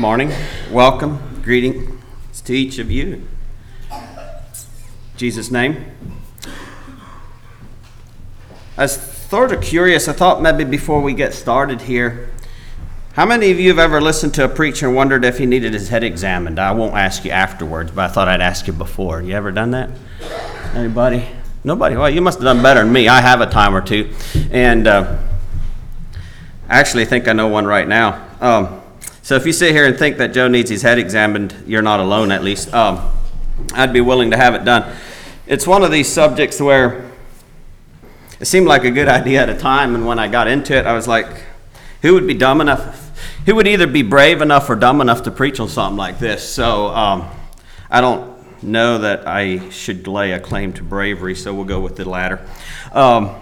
morning. Welcome. Greetings to each of you. In Jesus' name. I was sort of curious. I thought maybe before we get started here, how many of you have ever listened to a preacher and wondered if he needed his head examined? I won't ask you afterwards, but I thought I'd ask you before. You ever done that? Anybody? Nobody? Well, you must have done better than me. I have a time or two. And uh, I actually think I know one right now. Um, so if you sit here and think that Joe needs his head examined, you're not alone at least. Um, I'd be willing to have it done. It's one of these subjects where it seemed like a good idea at a time, and when I got into it, I was like, who would be dumb enough? Who would either be brave enough or dumb enough to preach on something like this? So um, I don't know that I should lay a claim to bravery, so we'll go with the latter. Um,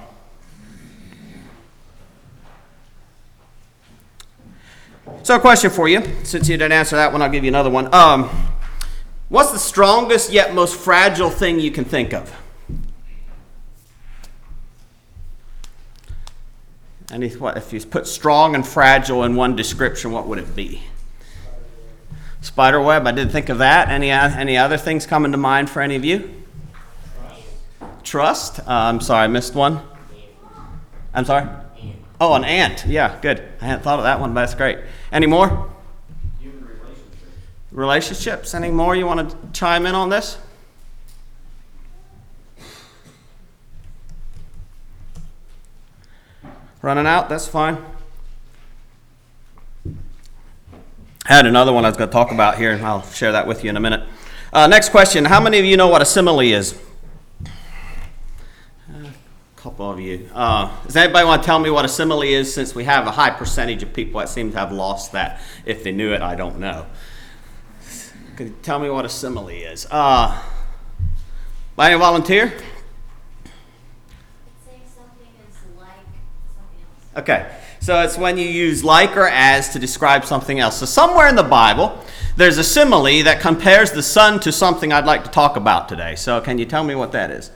So, a question for you. Since you didn't answer that one, I'll give you another one. Um, what's the strongest yet most fragile thing you can think of? Any, what, if you put strong and fragile in one description, what would it be? Spider web, I didn't think of that. Any, any other things coming to mind for any of you? Trust. Trust? Uh, I'm sorry, I missed one. I'm sorry? Oh, an ant. Yeah, good. I hadn't thought of that one, but that's great. Any more? Human relationships. Relationships. Any more you want to chime in on this? Running out? That's fine. I had another one I was going to talk about here, and I'll share that with you in a minute. Uh, next question How many of you know what a simile is? Couple of you. Uh, does anybody want to tell me what a simile is since we have a high percentage of people that seem to have lost that? If they knew it, I don't know. Could you tell me what a simile is? Uh, by any volunteer? Okay, so it's when you use like or as to describe something else. So somewhere in the Bible, there's a simile that compares the sun to something I'd like to talk about today. So can you tell me what that is?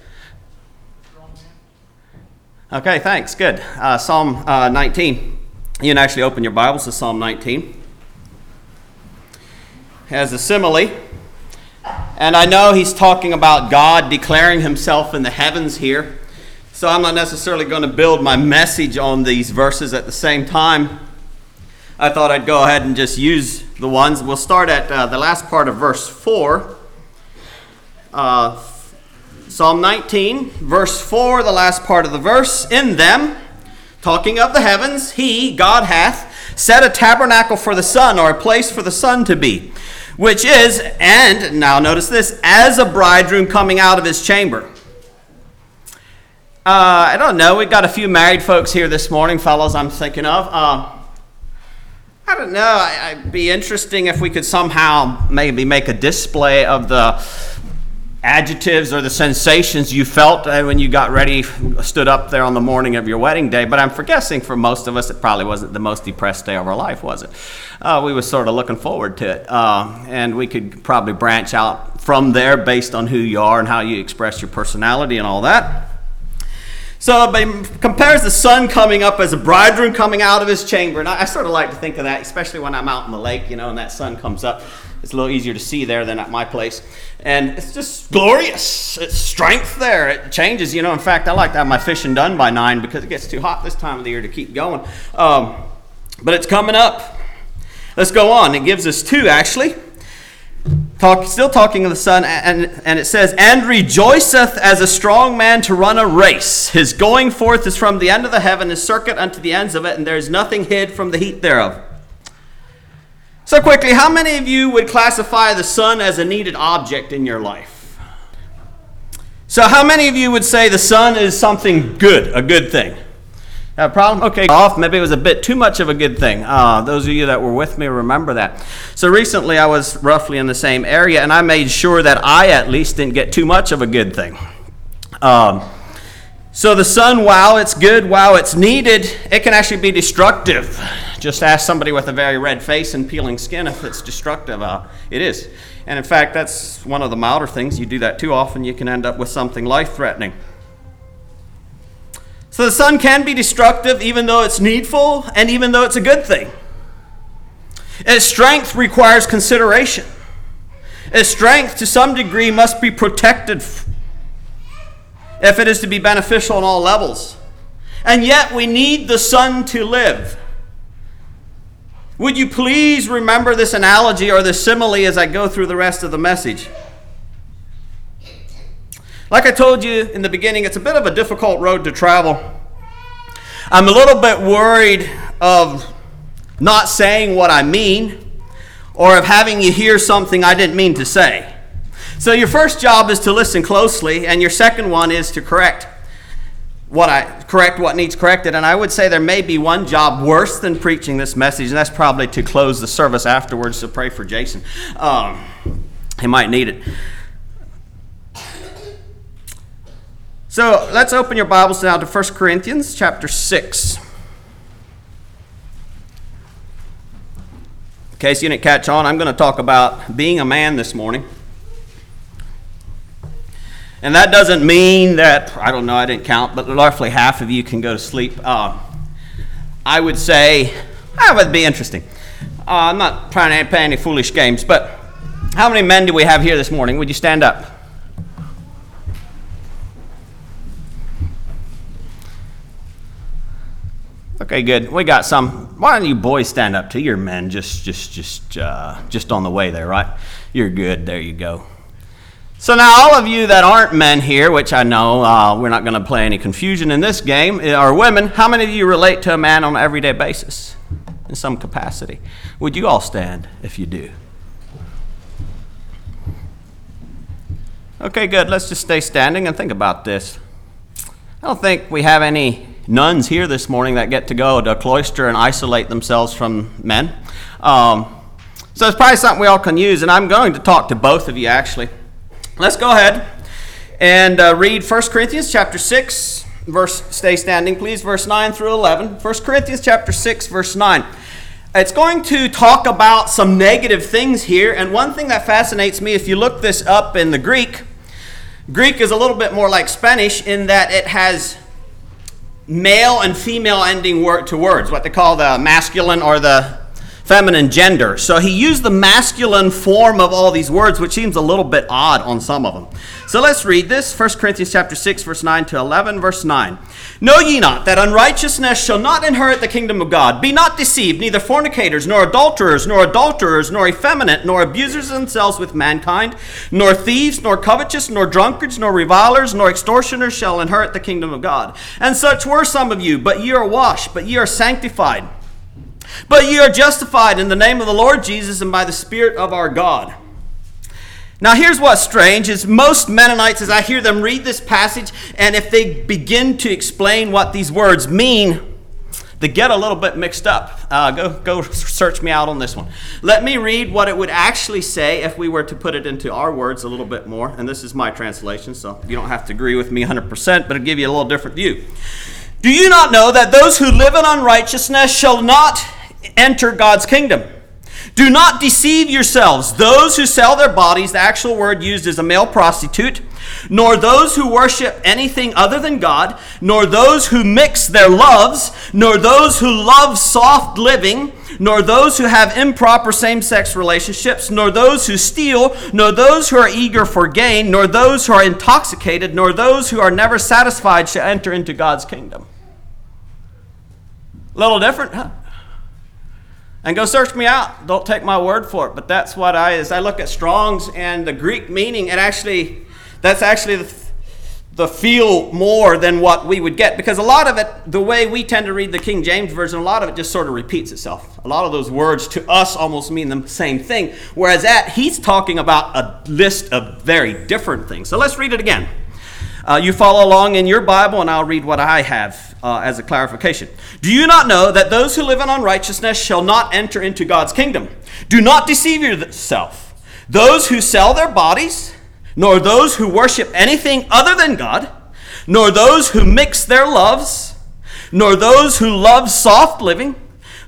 Okay, thanks. Good. Uh, Psalm uh, 19. You can actually open your Bibles to Psalm 19. Has a simile. And I know he's talking about God declaring himself in the heavens here. So I'm not necessarily going to build my message on these verses at the same time. I thought I'd go ahead and just use the ones. We'll start at uh, the last part of verse 4. Psalm 19, verse 4, the last part of the verse. In them, talking of the heavens, he, God, hath set a tabernacle for the sun, or a place for the sun to be, which is, and now notice this, as a bridegroom coming out of his chamber. Uh, I don't know. We've got a few married folks here this morning, fellows, I'm thinking of. Uh, I don't know. I, would be interesting if we could somehow maybe make a display of the adjectives or the sensations you felt uh, when you got ready, stood up there on the morning of your wedding day. But I'm guessing for most of us, it probably wasn't the most depressed day of our life, was it? Uh, we were sort of looking forward to it. Uh, and we could probably branch out from there based on who you are and how you express your personality and all that. So it compares the sun coming up as a bridegroom coming out of his chamber. And I, I sort of like to think of that, especially when I'm out in the lake, you know, and that sun comes up. It's a little easier to see there than at my place. And it's just glorious. It's strength there. It changes. You know, in fact, I like to have my fishing done by nine because it gets too hot this time of the year to keep going. Um, but it's coming up. Let's go on. It gives us two, actually. Talk, still talking of the sun, and, and it says, And rejoiceth as a strong man to run a race. His going forth is from the end of the heaven, his circuit unto the ends of it, and there is nothing hid from the heat thereof. So, quickly, how many of you would classify the sun as a needed object in your life? So, how many of you would say the sun is something good, a good thing? Have a problem? Okay, off. Maybe it was a bit too much of a good thing. Uh, those of you that were with me remember that. So recently I was roughly in the same area, and I made sure that I at least didn't get too much of a good thing. Um, so the sun, while it's good, while it's needed, it can actually be destructive. Just ask somebody with a very red face and peeling skin if it's destructive. Uh, it is. And in fact, that's one of the milder things. You do that too often, you can end up with something life threatening. So the sun can be destructive even though it's needful and even though it's a good thing. Its strength requires consideration. Its strength, to some degree, must be protected if it is to be beneficial on all levels. And yet, we need the sun to live. Would you please remember this analogy or this simile as I go through the rest of the message? Like I told you in the beginning, it's a bit of a difficult road to travel. I'm a little bit worried of not saying what I mean or of having you hear something I didn't mean to say. So, your first job is to listen closely, and your second one is to correct what I correct what needs corrected. And I would say there may be one job worse than preaching this message, and that's probably to close the service afterwards. to pray for Jason. Um, he might need it. So let's open your Bibles now to 1 Corinthians chapter 6. In case you didn't catch on, I'm going to talk about being a man this morning. And that doesn't mean that, I don't know, I didn't count, but roughly half of you can go to sleep. Uh, I would say, that would be interesting. Uh, I'm not trying to play any foolish games, but how many men do we have here this morning? Would you stand up? Okay, good. We got some. Why don't you boys stand up to your men? Just, just, just, uh, just on the way there, right? You're good. There you go. So now, all of you that aren't men here, which I know uh, we're not going to play any confusion in this game, uh, are women. How many of you relate to a man on an everyday basis in some capacity? Would you all stand if you do? Okay, good. Let's just stay standing and think about this. I don't think we have any nuns here this morning that get to go to a cloister and isolate themselves from men. Um, so it's probably something we all can use, and I'm going to talk to both of you actually. Let's go ahead and uh, read 1 Corinthians chapter 6, verse, stay standing please, verse 9 through 11. 1 Corinthians chapter 6, verse 9. It's going to talk about some negative things here, and one thing that fascinates me, if you look this up in the Greek, Greek is a little bit more like Spanish in that it has male and female ending word to words, what they call the masculine or the feminine gender. So he used the masculine form of all these words, which seems a little bit odd on some of them. So let's read this 1 Corinthians chapter 6, verse 9 to 11, verse 9. Know ye not that unrighteousness shall not inherit the kingdom of God? Be not deceived, neither fornicators, nor adulterers, nor adulterers, nor effeminate, nor abusers themselves with mankind, nor thieves, nor covetous, nor drunkards, nor revilers, nor extortioners shall inherit the kingdom of God. And such were some of you, but ye are washed, but ye are sanctified but ye are justified in the name of the Lord Jesus and by the Spirit of our God. Now, here's what's strange is most Mennonites, as I hear them read this passage, and if they begin to explain what these words mean, they get a little bit mixed up. Uh, go, go search me out on this one. Let me read what it would actually say if we were to put it into our words a little bit more. And this is my translation, so you don't have to agree with me 100%, but it'll give you a little different view. Do you not know that those who live in unrighteousness shall not enter God's kingdom. Do not deceive yourselves. Those who sell their bodies, the actual word used is a male prostitute, nor those who worship anything other than God, nor those who mix their loves, nor those who love soft living, nor those who have improper same sex relationships, nor those who steal, nor those who are eager for gain, nor those who are intoxicated, nor those who are never satisfied shall enter into God's kingdom. A little different, huh? And go search me out. Don't take my word for it. But that's what I, is. I look at Strong's and the Greek meaning, it actually, that's actually the, the feel more than what we would get. Because a lot of it, the way we tend to read the King James Version, a lot of it just sort of repeats itself. A lot of those words to us almost mean the same thing. Whereas that, he's talking about a list of very different things. So let's read it again. Uh, you follow along in your Bible, and I'll read what I have uh, as a clarification. Do you not know that those who live in unrighteousness shall not enter into God's kingdom? Do not deceive yourself. Those who sell their bodies, nor those who worship anything other than God, nor those who mix their loves, nor those who love soft living,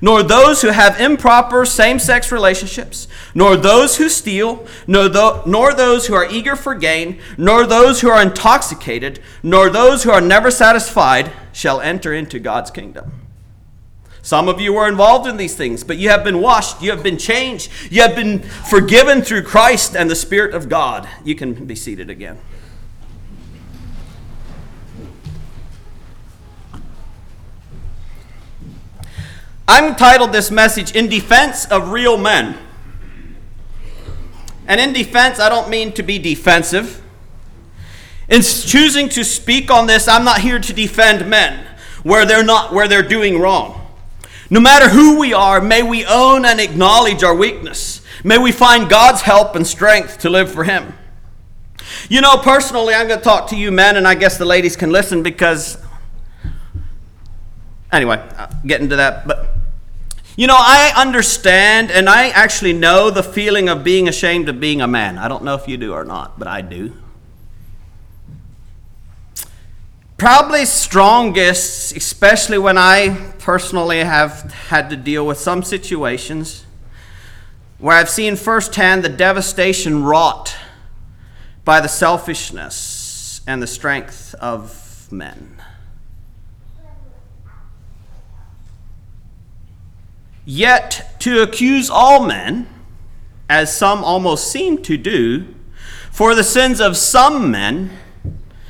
nor those who have improper same sex relationships, nor those who steal, nor, nor those who are eager for gain, nor those who are intoxicated, nor those who are never satisfied shall enter into God's kingdom. Some of you were involved in these things, but you have been washed, you have been changed, you have been forgiven through Christ and the Spirit of God. You can be seated again. I'm titled this message In Defense of Real Men. And in defense, I don't mean to be defensive. In choosing to speak on this, I'm not here to defend men where they're not where they're doing wrong. No matter who we are, may we own and acknowledge our weakness. May we find God's help and strength to live for him. You know, personally, I'm going to talk to you men, and I guess the ladies can listen because. Anyway, uh, I'll get into that. But, you know, I understand and I actually know the feeling of being ashamed of being a man. I don't know if you do or not, but I do. Probably strongest, especially when I personally have had to deal with some situations where I've seen firsthand the devastation wrought by the selfishness and the strength of men. Yet to accuse all men, as some almost seem to do, for the sins of some men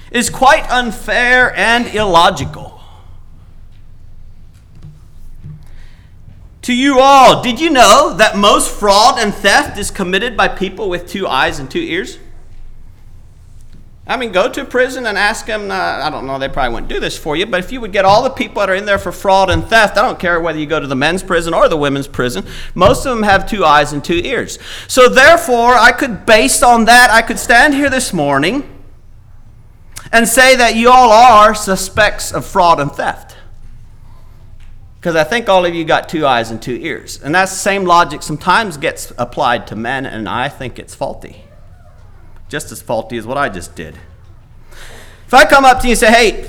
is quite unfair and illogical. To you all, did you know that most fraud and theft is committed by people with two eyes and two ears? I mean, go to prison and ask them. Uh, I don't know, they probably wouldn't do this for you, but if you would get all the people that are in there for fraud and theft, I don't care whether you go to the men's prison or the women's prison, most of them have two eyes and two ears. So, therefore, I could, based on that, I could stand here this morning and say that you all are suspects of fraud and theft. Because I think all of you got two eyes and two ears. And that same logic sometimes gets applied to men, and I think it's faulty. Just as faulty as what I just did. If I come up to you and say, hey,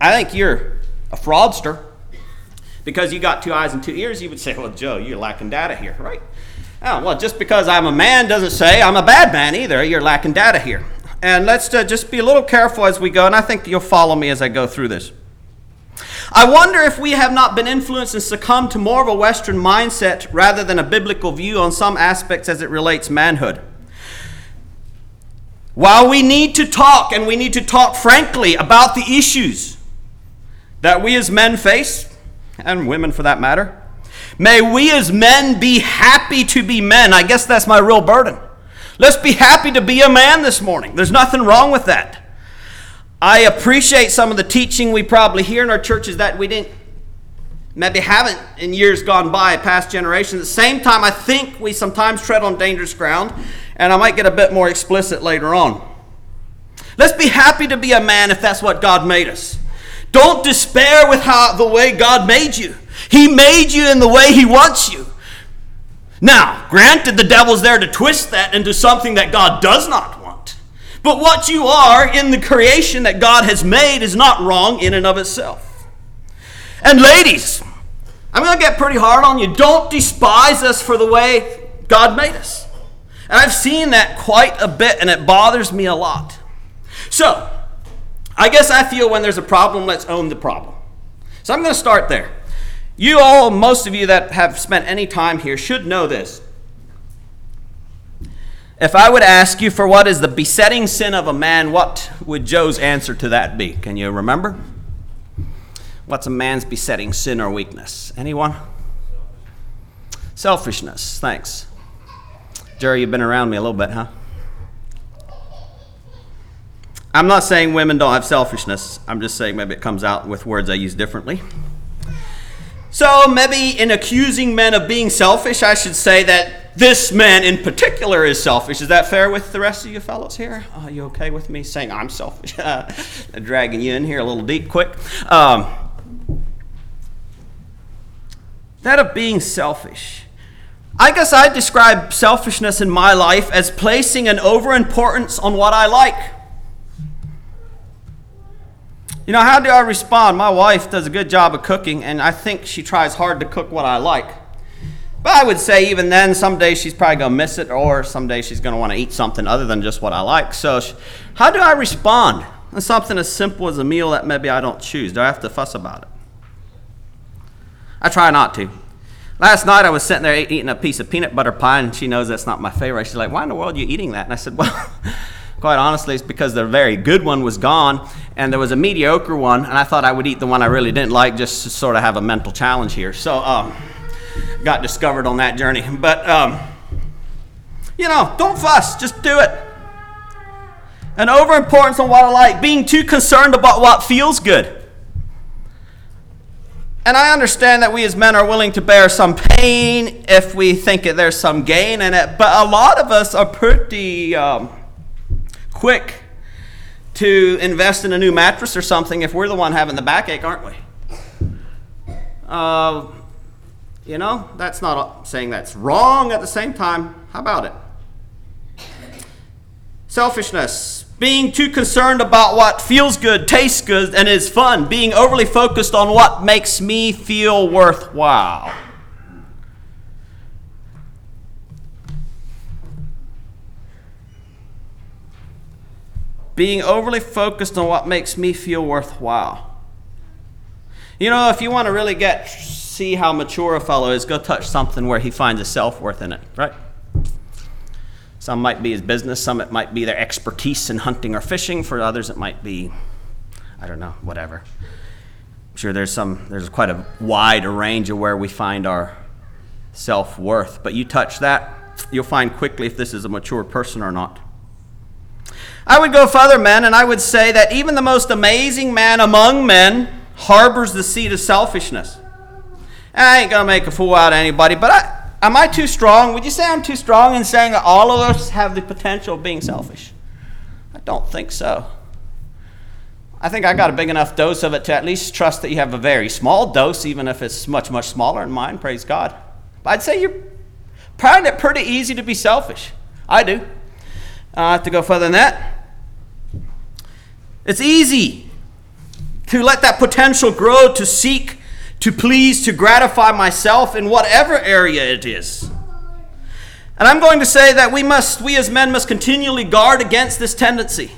I think you're a fraudster because you got two eyes and two ears, you would say, well, Joe, you're lacking data here, right? Oh, well, just because I'm a man doesn't say I'm a bad man either. You're lacking data here. And let's uh, just be a little careful as we go, and I think you'll follow me as I go through this. I wonder if we have not been influenced and succumbed to more of a Western mindset rather than a biblical view on some aspects as it relates manhood. While we need to talk, and we need to talk frankly about the issues that we as men face, and women for that matter, may we as men be happy to be men. I guess that's my real burden. Let's be happy to be a man this morning. There's nothing wrong with that. I appreciate some of the teaching we probably hear in our churches that we didn't, maybe haven't in years gone by, past generations. At the same time, I think we sometimes tread on dangerous ground, and I might get a bit more explicit later on. Let's be happy to be a man if that's what God made us. Don't despair with how the way God made you. He made you in the way He wants you. Now, granted, the devil's there to twist that into something that God does not want. But what you are in the creation that God has made is not wrong in and of itself. And ladies, I'm going to get pretty hard on you. Don't despise us for the way God made us. And I've seen that quite a bit, and it bothers me a lot. So, I guess I feel when there's a problem, let's own the problem. So I'm going to start there. You all, most of you that have spent any time here, should know this. If I would ask you for what is the besetting sin of a man, what would Joe's answer to that be? Can you remember? What's a man's besetting sin or weakness? Anyone? Selfishness. Thanks. Jerry, you've been around me a little bit, huh? I'm not saying women don't have selfishness. I'm just saying maybe it comes out with words I use differently. So maybe in accusing men of being selfish, I should say that this man in particular is selfish. Is that fair with the rest of you fellows here? Are you okay with me saying I'm selfish? Dragging you in here a little deep quick. Um, that of being selfish. I guess I describe selfishness in my life as placing an overimportance on what I like. You know, how do I respond? My wife does a good job of cooking, and I think she tries hard to cook what I like. But I would say, even then, some days she's probably going to miss it, or some days she's going to want to eat something other than just what I like. So, how do I respond? something as simple as a meal that maybe I don't choose. Do I have to fuss about it? I try not to. Last night I was sitting there eating a piece of peanut butter pie, and she knows that's not my favorite. She's like, "Why in the world are you eating that?" And I said, "Well, quite honestly, it's because the very good one was gone, and there was a mediocre one, and I thought I would eat the one I really didn't like, just to sort of have a mental challenge here." So, um, got discovered on that journey. But um, you know, don't fuss, just do it. An overimportance on what I like, being too concerned about what feels good. And I understand that we as men are willing to bear some pain if we think that there's some gain in it, but a lot of us are pretty um, quick to invest in a new mattress or something if we're the one having the backache, aren't we? Uh, you know, that's not saying that's wrong at the same time. How about it? Selfishness being too concerned about what feels good, tastes good, and is fun, being overly focused on what makes me feel worthwhile. Being overly focused on what makes me feel worthwhile. You know, if you want to really get see how mature a fellow is, go touch something where he finds a self worth in it, right? Some might be his business, some it might be their expertise in hunting or fishing. For others, it might be, I don't know, whatever. I'm sure there's some, there's quite a wide range of where we find our self worth. But you touch that, you'll find quickly if this is a mature person or not. I would go further, men, and I would say that even the most amazing man among men harbors the seed of selfishness. I ain't gonna make a fool out of anybody, but I, Am I too strong? Would you say I'm too strong in saying that all of us have the potential of being selfish? I don't think so. I think I got a big enough dose of it to at least trust that you have a very small dose, even if it's much, much smaller than mine, praise God. But I'd say you're finding it pretty easy to be selfish. I do. Uh, I have to go further than that. It's easy to let that potential grow to seek to please, to gratify myself in whatever area it is. And I'm going to say that we must, we as men must continually guard against this tendency.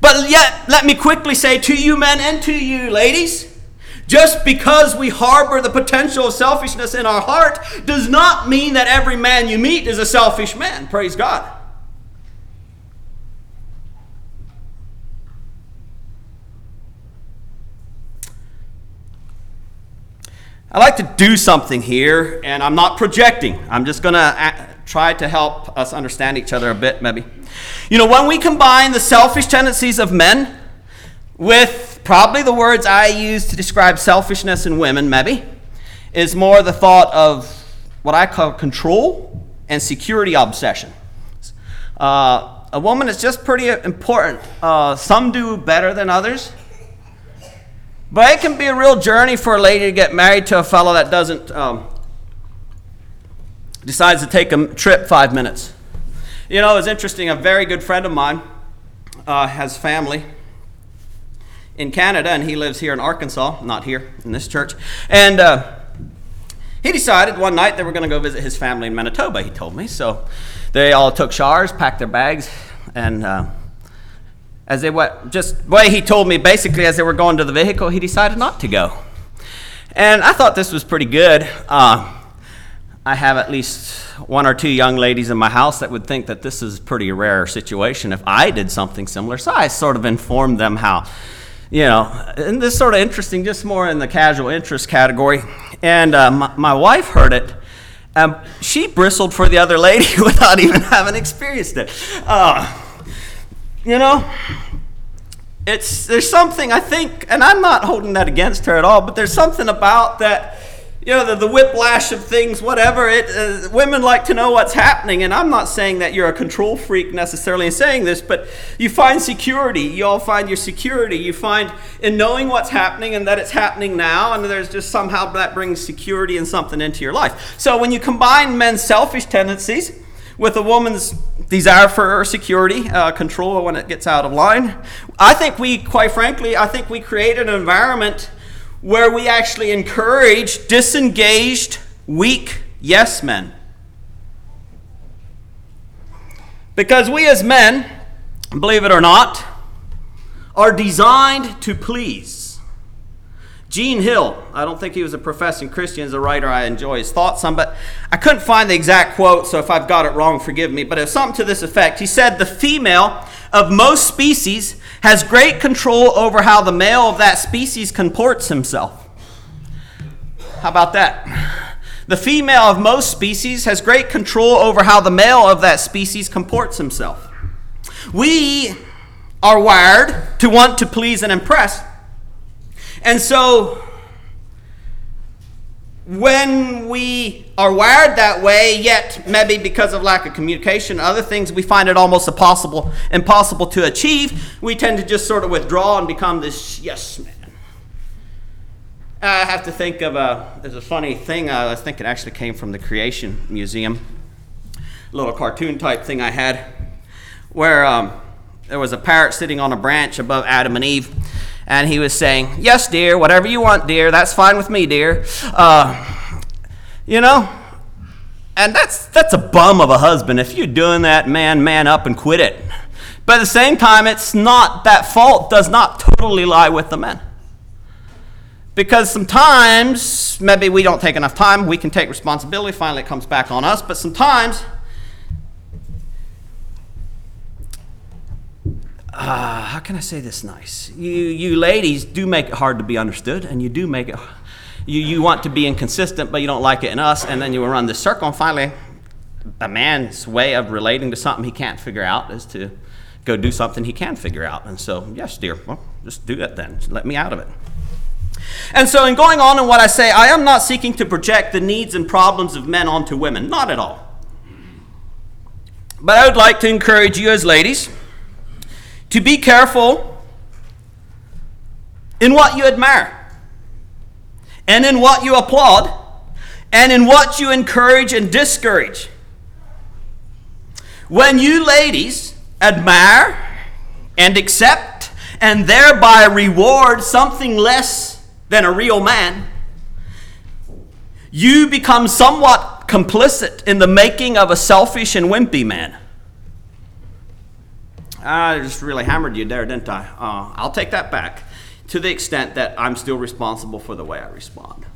But yet, let me quickly say to you men and to you ladies, just because we harbor the potential of selfishness in our heart does not mean that every man you meet is a selfish man. Praise God. I like to do something here, and I'm not projecting. I'm just going to try to help us understand each other a bit, maybe. You know, when we combine the selfish tendencies of men with probably the words I use to describe selfishness in women, maybe, is more the thought of what I call control and security obsession. Uh, a woman is just pretty important. Uh, some do better than others. But it can be a real journey for a lady to get married to a fellow that doesn't um, decides to take a trip five minutes. You know, it's interesting. A very good friend of mine uh, has family in Canada, and he lives here in Arkansas, not here in this church. And uh, he decided one night they were going to go visit his family in Manitoba. He told me so. They all took showers, packed their bags, and uh, as they went, just way he told me basically as they were going to the vehicle, he decided not to go. And I thought this was pretty good. Uh, I have at least one or two young ladies in my house that would think that this is a pretty rare situation if I did something similar. So I sort of informed them how, you know, and this sort of interesting, just more in the casual interest category. And uh, my, my, wife heard it. Um, she bristled for the other lady without even having experienced it. Uh, you know, it's there's something I think, and I'm not holding that against her at all, but there's something about that, you know, the, the whiplash of things, whatever. It uh, women like to know what's happening, and I'm not saying that you're a control freak necessarily in saying this, but you find security. You all find your security. You find in knowing what's happening and that it's happening now, and there's just somehow that brings security and something into your life. So when you combine men's selfish tendencies with a woman's desire for security, uh, control when it gets out of line. I think we, quite frankly, I think we create an environment where we actually encourage disengaged, weak yes men. Because we as men, believe it or not, are designed to please. Gene Hill, I don't think he was a professing Christian, as a writer I enjoy his thoughts on, but I couldn't find the exact quote, so if I've got it wrong, forgive me. But it's something to this effect. He said, The female of most species has great control over how the male of that species comports himself. How about that? The female of most species has great control over how the male of that species comports himself. We are wired to want to please and impress. And so, when we are wired that way, yet maybe because of lack of communication, other things, we find it almost impossible, impossible to achieve, we tend to just sort of withdraw and become this yes man. I have to think of a, there's a funny thing, I think it actually came from the Creation Museum, a little cartoon type thing I had, where um, there was a parrot sitting on a branch above Adam and Eve and he was saying, Yes, dear, whatever you want, dear, that's fine with me, dear. Uh, you know? And that's, that's a bum of a husband. If you're doing that, man, man up and quit it. But at the same time, it's not, that fault does not totally lie with the men. Because sometimes, maybe we don't take enough time, we can take responsibility, finally it comes back on us, but sometimes uh, how can I say this nice? You, you ladies do make it hard to be understood, and you do make it, you, you want to be inconsistent, but you don't like it in us, and then you run this circle, and finally, a man's way of relating to something he can't figure out is to go do something he can figure out. And so, yes, dear, well, just do that then. Just let me out of it. And so, in going on in what I say, I am not seeking to project the needs and problems of men onto women, not at all. But I would like to encourage you as ladies to be careful in what you admire, and in what you applaud, and in what you encourage and discourage. When you ladies admire and accept and thereby reward something less than a real man, you become somewhat complicit in the making of a selfish and wimpy man. I just really hammered you there, didn't I? Uh, I'll take that back to the extent that I'm still responsible for the way I respond.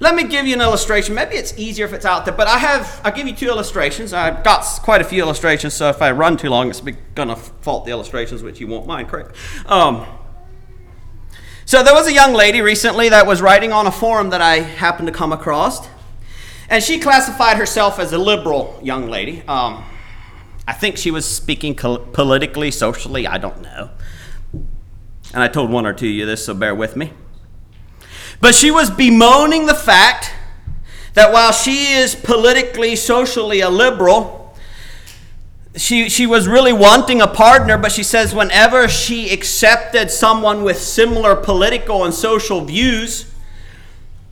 Let me give you an illustration. Maybe it's easier if it's out there, but I have, I'll give you two illustrations. I've got quite a few illustrations, so if I run too long, it's going to fault the illustrations, which you won't mind, correct? Um, so there was a young lady recently that was writing on a forum that I happened to come across, and she classified herself as a liberal young lady. Um, I think she was speaking politically, socially, I don't know. And I told one or two of you this, so bear with me. But she was bemoaning the fact that while she is politically, socially a liberal, she, she was really wanting a partner, but she says whenever she accepted someone with similar political and social views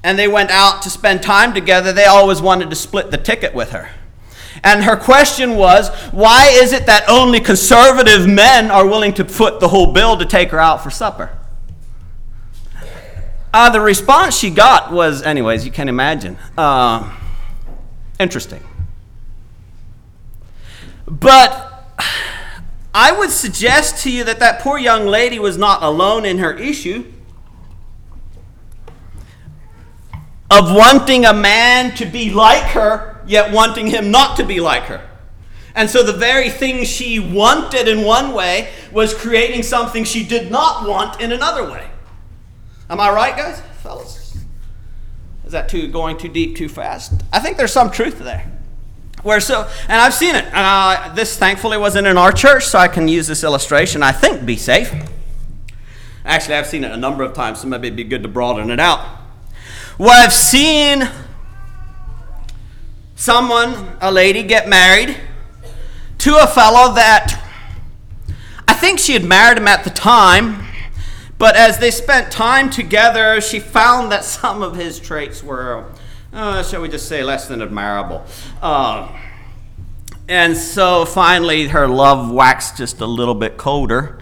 and they went out to spend time together, they always wanted to split the ticket with her. And her question was, why is it that only conservative men are willing to foot the whole bill to take her out for supper? Uh, the response she got was, anyways, you can imagine, uh, interesting. But I would suggest to you that that poor young lady was not alone in her issue of wanting a man to be like her yet wanting him not to be like her. And so the very thing she wanted in one way was creating something she did not want in another way. Am I right, guys? Fellas? Is that too going too deep too fast? I think there's some truth there. Where so, and I've seen it. Uh, this thankfully wasn't in our church, so I can use this illustration. I think be safe. Actually, I've seen it a number of times, so maybe it'd be good to broaden it out. What I've seen someone, a lady, get married to a fellow that I think she had married him at the time, but as they spent time together, she found that some of his traits were, uh, shall we just say, less than admirable. Uh, and so finally, her love waxed just a little bit colder.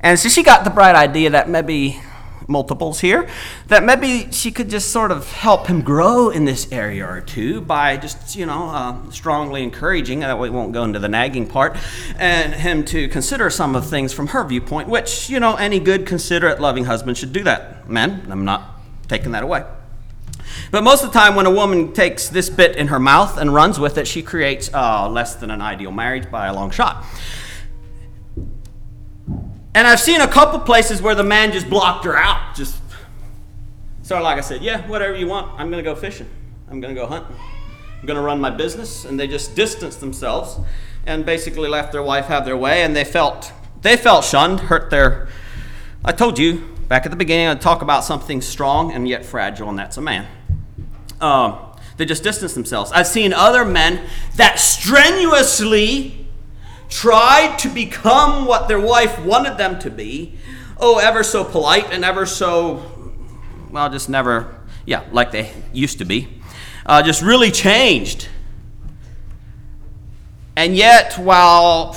And so she got the bright idea that maybe multiples here, that maybe she could just sort of help him grow in this area or two by just, you know, uh, strongly encouraging, that we won't go into the nagging part, and him to consider some of things from her viewpoint, which, you know, any good, considerate, loving husband should do that. Men, I'm not taking that away. But most of the time, when a woman takes this bit in her mouth and runs with it, she creates uh, less than an ideal marriage by a long shot. And I've seen a couple places where the man just blocked her out. Just sort of like I said, yeah, whatever you want. I'm to go fishing. I'm to go hunting. I'm to run my business. And they just distanced themselves and basically left their wife have their way. And they felt they felt shunned, hurt their. I told you back at the beginning, I'd talk about something strong and yet fragile, and that's a man. Um, they just distance themselves. I've seen other men that strenuously tried to become what their wife wanted them to be, oh, ever so polite and ever so, well, just never, yeah, like they used to be, uh, just really changed. And yet, while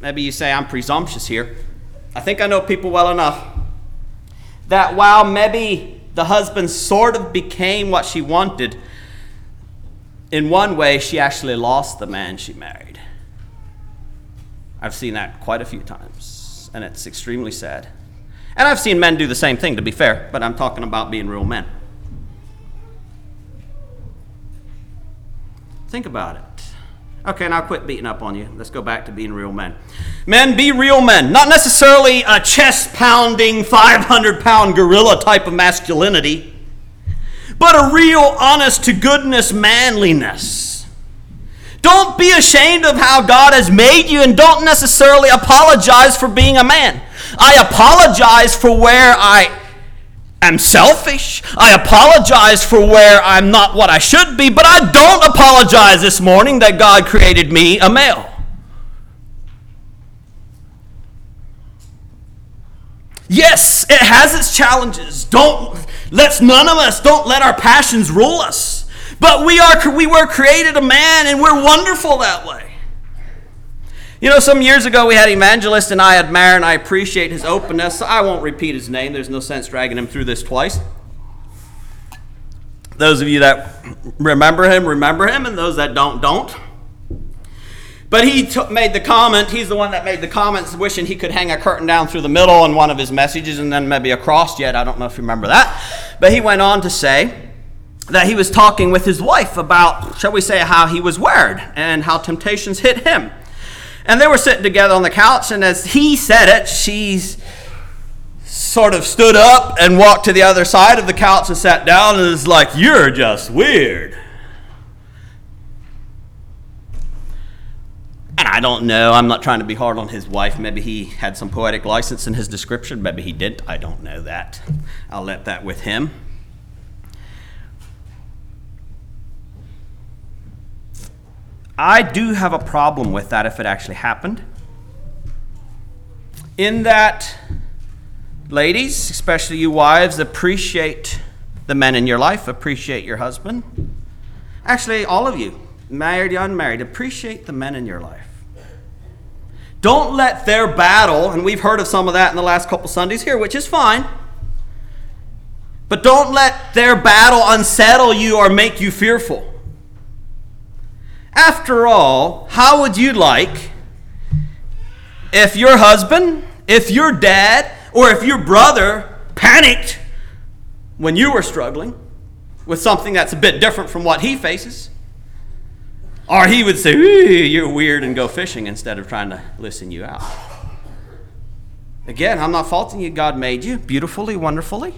maybe you say I'm presumptuous here, I think I know people well enough that while maybe the husband sort of became what she wanted, in one way, she actually lost the man she married. I've seen that quite a few times, and it's extremely sad. And I've seen men do the same thing, to be fair, but I'm talking about being real men. Think about it. Okay, now quit beating up on you. Let's go back to being real men. Men, be real men. Not necessarily a chest pounding, 500 pound gorilla type of masculinity, but a real, honest to goodness manliness don't be ashamed of how God has made you and don't necessarily apologize for being a man. I apologize for where I am selfish. I apologize for where I'm not what I should be, but I don't apologize this morning that God created me a male. Yes, it has its challenges. Don't let's none of us don't let our passions rule us. But we are we were created a man and we're wonderful that way. You know, some years ago we had evangelist and I admire and I appreciate his openness. I won't repeat his name. There's no sense dragging him through this twice. Those of you that remember him, remember him, and those that don't, don't. But he t- made the comment, he's the one that made the comments wishing he could hang a curtain down through the middle in one of his messages and then maybe a cross yet. I don't know if you remember that. But he went on to say, that he was talking with his wife about, shall we say, how he was wired and how temptations hit him. And they were sitting together on the couch, and as he said it, she's sort of stood up and walked to the other side of the couch and sat down and is like, You're just weird. And I don't know. I'm not trying to be hard on his wife. Maybe he had some poetic license in his description. Maybe he didn't. I don't know that. I'll let that with him. I do have a problem with that if it actually happened. In that, ladies, especially you wives, appreciate the men in your life, appreciate your husband. Actually, all of you, married, unmarried, appreciate the men in your life. Don't let their battle, and we've heard of some of that in the last couple Sundays here, which is fine. But don't let their battle unsettle you or make you fearful. After all, how would you like if your husband, if your dad, or if your brother panicked when you were struggling with something that's a bit different from what he faces? Or he would say, You're weird and go fishing instead of trying to listen you out. Again, I'm not faulting you. God made you beautifully, wonderfully.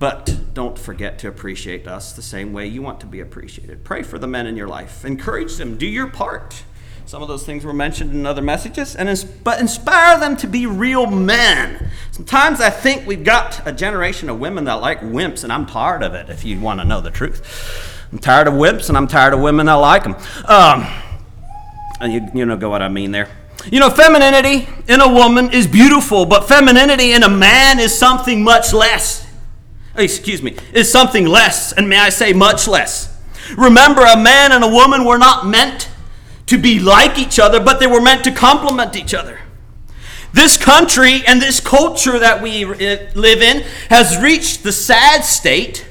But don't forget to appreciate us the same way you want to be appreciated. Pray for the men in your life. Encourage them. Do your part. Some of those things were mentioned in other messages, and but inspire them to be real men. Sometimes I think we've got a generation of women that like wimps, and I'm tired of it. If you want to know the truth, I'm tired of wimps, and I'm tired of women that like them. Um, and you, you know, what I mean there. You know, femininity in a woman is beautiful, but femininity in a man is something much less excuse me, is something less, and may I say much less. Remember, a man and a woman were not meant to be like each other, but they were meant to complement each other. This country and this culture that we eh, live in has reached the sad state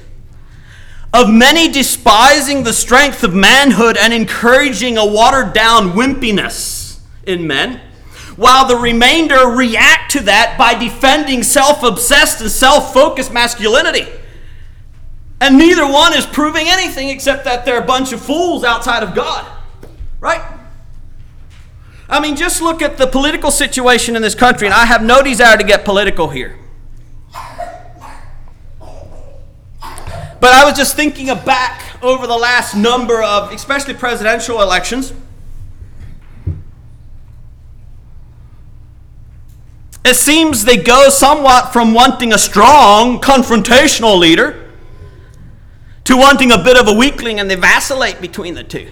of many despising the strength of manhood and encouraging a watered down wimpiness in men, while the remainder react to that by defending self obsessed and self focused masculinity. And neither one is proving anything except that they're a bunch of fools outside of God. Right? I mean, just look at the political situation in this country, and I have no desire to get political here. But I was just thinking back over the last number of, especially presidential elections. It seems they go somewhat from wanting a strong, confrontational leader to wanting a bit of a weakling, and they vacillate between the two.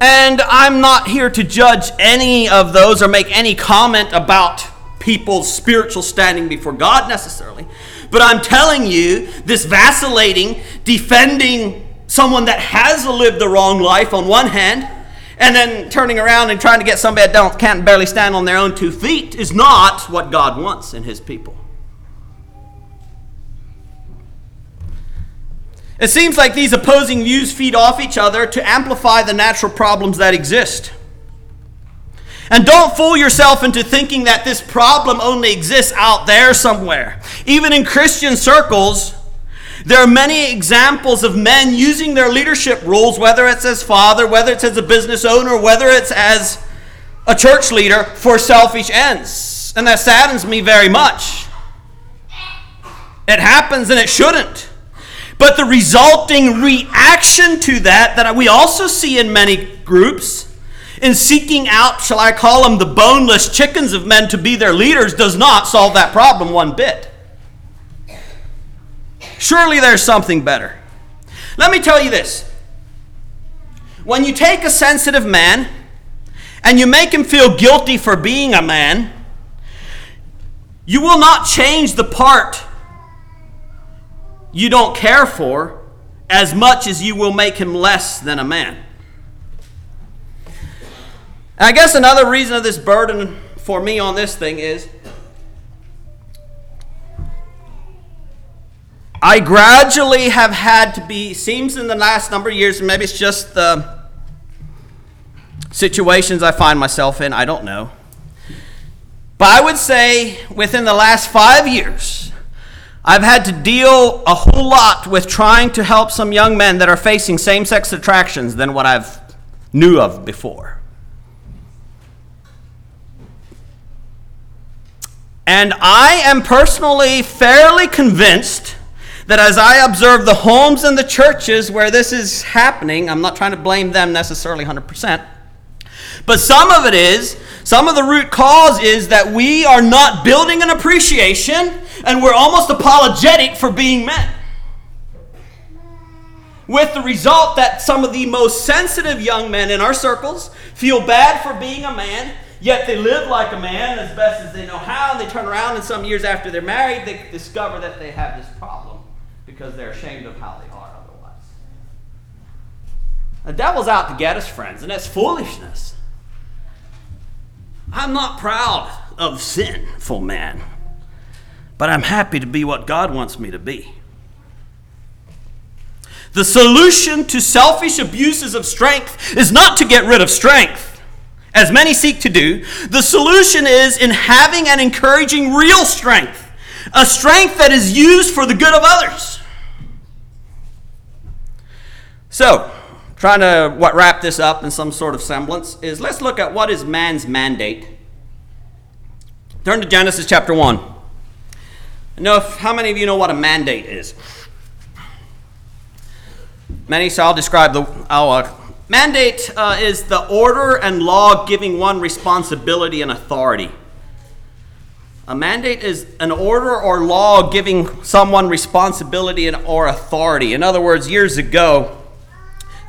And I'm not here to judge any of those or make any comment about people's spiritual standing before God necessarily. But I'm telling you, this vacillating, defending someone that has lived the wrong life on one hand, and then turning around and trying to get somebody that don't, can't barely stand on their own two feet is not what God wants in His people. It seems like these opposing views feed off each other to amplify the natural problems that exist. And don't fool yourself into thinking that this problem only exists out there somewhere. Even in Christian circles, there are many examples of men using their leadership roles, whether it's as father, whether it's as a business owner, whether it's as a church leader, for selfish ends. And that saddens me very much. It happens and it shouldn't. But the resulting reaction to that, that we also see in many groups, in seeking out, shall I call them, the boneless chickens of men to be their leaders does not solve that problem one bit. Surely there's something better. Let me tell you this. When you take a sensitive man and you make him feel guilty for being a man, you will not change the part you don't care for as much as you will make him less than a man. I guess another reason of this burden for me on this thing is I gradually have had to be, seems in the last number of years, maybe it's just the situations I find myself in, I don't know. But I would say within the last five years, I've had to deal a whole lot with trying to help some young men that are facing same sex attractions than what I've knew of before. And I am personally fairly convinced that as I observe the homes and the churches where this is happening, I'm not trying to blame them necessarily 100%, but some of it is, some of the root cause is that we are not building an appreciation and we're almost apologetic for being men. With the result that some of the most sensitive young men in our circles feel bad for being a man Yet they live like a man as best as they know how, and they turn around and some years after they're married, they discover that they have this problem because they're ashamed of how they are otherwise. The devil's out to get us, friends, and that's foolishness. I'm not proud of sinful man, but I'm happy to be what God wants me to be. The solution to selfish abuses of strength is not to get rid of strength as many seek to do, the solution is in having and encouraging real strength, a strength that is used for the good of others. So, trying to what, wrap this up in some sort of semblance is let's look at what is man's mandate. Turn to Genesis chapter 1. I know if, how many of you know what a mandate is? Many, so I'll describe the, I'll uh, Mandate uh, is the order and law giving one responsibility and authority. A mandate is an order or law giving someone responsibility and, or authority. In other words, years ago,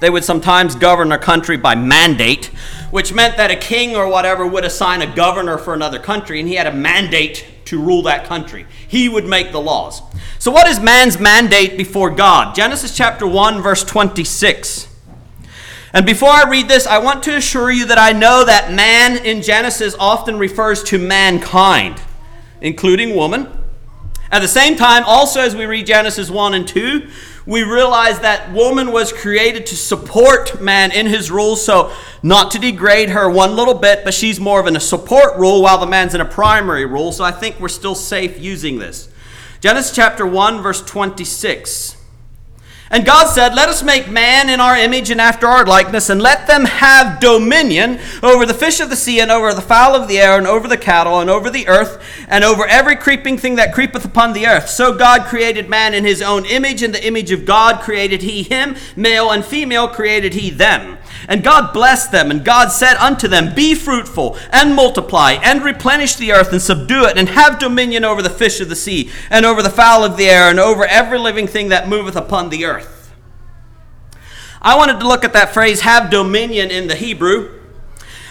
they would sometimes govern a country by mandate, which meant that a king or whatever would assign a governor for another country, and he had a mandate to rule that country. He would make the laws. So, what is man's mandate before God? Genesis chapter 1, verse 26. And before I read this, I want to assure you that I know that man in Genesis often refers to mankind, including woman. At the same time, also as we read Genesis 1 and 2, we realize that woman was created to support man in his rule, so not to degrade her one little bit, but she's more of in a support rule while the man's in a primary rule, so I think we're still safe using this. Genesis chapter 1, verse 26. And God said, Let us make man in our image and after our likeness, and let them have dominion over the fish of the sea, and over the fowl of the air, and over the cattle, and over the earth, and over every creeping thing that creepeth upon the earth. So God created man in his own image, in the image of God created he him, male and female created he them. And God blessed them, and God said unto them, Be fruitful, and multiply, and replenish the earth, and subdue it, and have dominion over the fish of the sea, and over the fowl of the air, and over every living thing that moveth upon the earth. I wanted to look at that phrase, have dominion, in the Hebrew.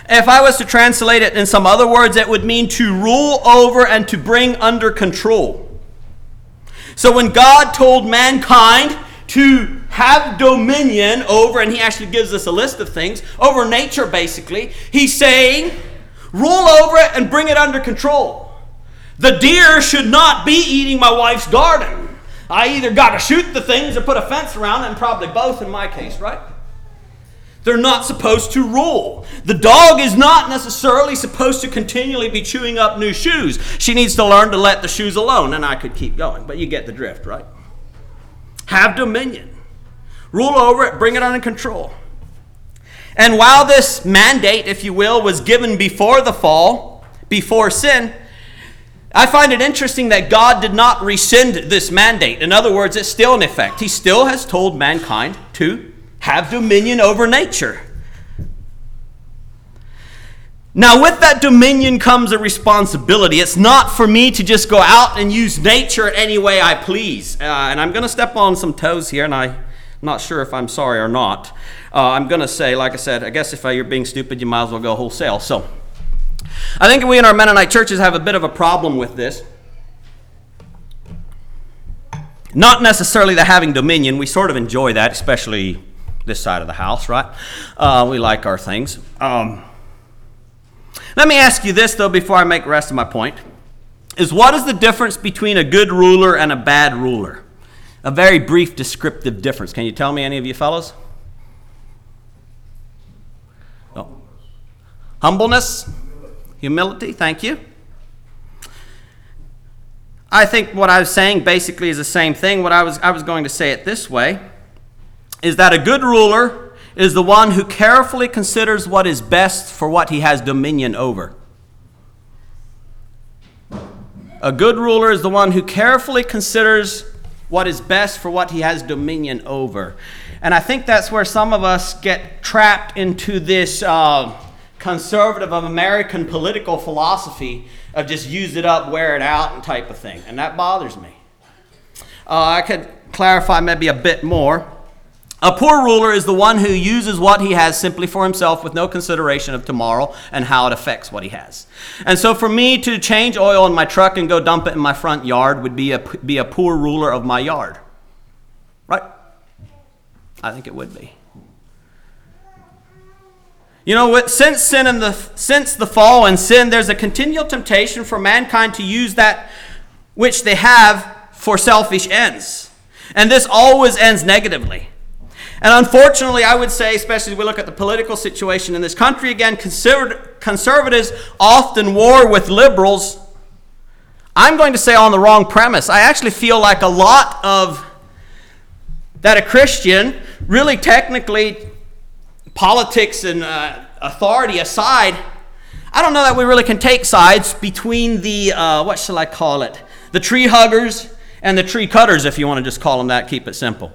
If I was to translate it in some other words, it would mean to rule over and to bring under control. So when God told mankind to have dominion over, and he actually gives us a list of things, over nature basically. He's saying, rule over it and bring it under control. The deer should not be eating my wife's garden. I either got to shoot the things or put a fence around, and probably both in my case, right? They're not supposed to rule. The dog is not necessarily supposed to continually be chewing up new shoes. She needs to learn to let the shoes alone, and I could keep going, but you get the drift, right? Have dominion rule over it, bring it under control. And while this mandate, if you will, was given before the fall, before sin, I find it interesting that God did not rescind this mandate. In other words, it's still in effect. He still has told mankind to have dominion over nature. Now, with that dominion comes a responsibility. It's not for me to just go out and use nature any way I please. Uh, and I'm going to step on some toes here, and I not sure if I'm sorry or not. Uh, I'm going to say, like I said, I guess if you're being stupid, you might as well go wholesale. So I think we in our Mennonite churches have a bit of a problem with this. Not necessarily the having dominion. We sort of enjoy that, especially this side of the house, right? Uh, we like our things. Um, let me ask you this, though, before I make the rest of my point. Is what is the difference between a good ruler and a bad ruler? A very brief descriptive difference. Can you tell me, any of you fellows? Oh. Humbleness, humility, thank you. I think what I was saying basically is the same thing. What I was, I was going to say it this way is that a good ruler is the one who carefully considers what is best for what he has dominion over. A good ruler is the one who carefully considers what is best for what he has dominion over. And I think that's where some of us get trapped into this uh, conservative of American political philosophy of just use it up, wear it out, and type of thing. And that bothers me. Uh, I could clarify maybe a bit more. A poor ruler is the one who uses what he has simply for himself with no consideration of tomorrow and how it affects what he has. And so for me to change oil in my truck and go dump it in my front yard would be a, be a poor ruler of my yard. Right? I think it would be. You know, since sin and the since the fall and sin, there's a continual temptation for mankind to use that which they have for selfish ends. And this always ends negatively. And unfortunately, I would say, especially as we look at the political situation in this country again, conservatives often war with liberals. I'm going to say on the wrong premise. I actually feel like a lot of that a Christian, really technically, politics and uh, authority aside, I don't know that we really can take sides between the, uh, what shall I call it, the tree huggers and the tree cutters, if you want to just call them that, keep it simple.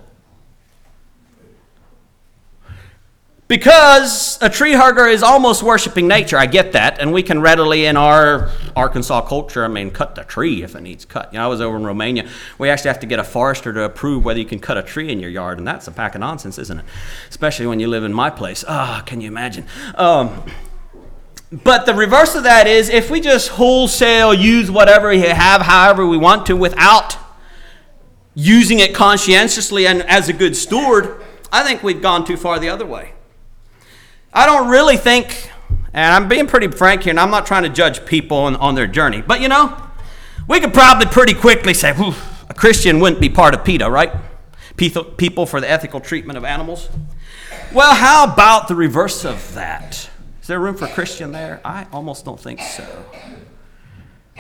Because a tree hugger is almost worshiping nature. I get that. And we can readily, in our Arkansas culture, I mean, cut the tree if it needs cut. You know, I was over in Romania. We actually have to get a forester to approve whether you can cut a tree in your yard. And that's a pack of nonsense, isn't it? Especially when you live in my place. Ah, oh, can you imagine? Um, but the reverse of that is if we just wholesale use whatever we have however we want to without using it conscientiously and as a good steward, I think we've gone too far the other way. I don't really think, and I'm being pretty frank here, and I'm not trying to judge people on, on their journey, but you know, we could probably pretty quickly say, a Christian wouldn't be part of PETA, right? People for the ethical treatment of animals. Well, how about the reverse of that? Is there room for Christian there? I almost don't think so.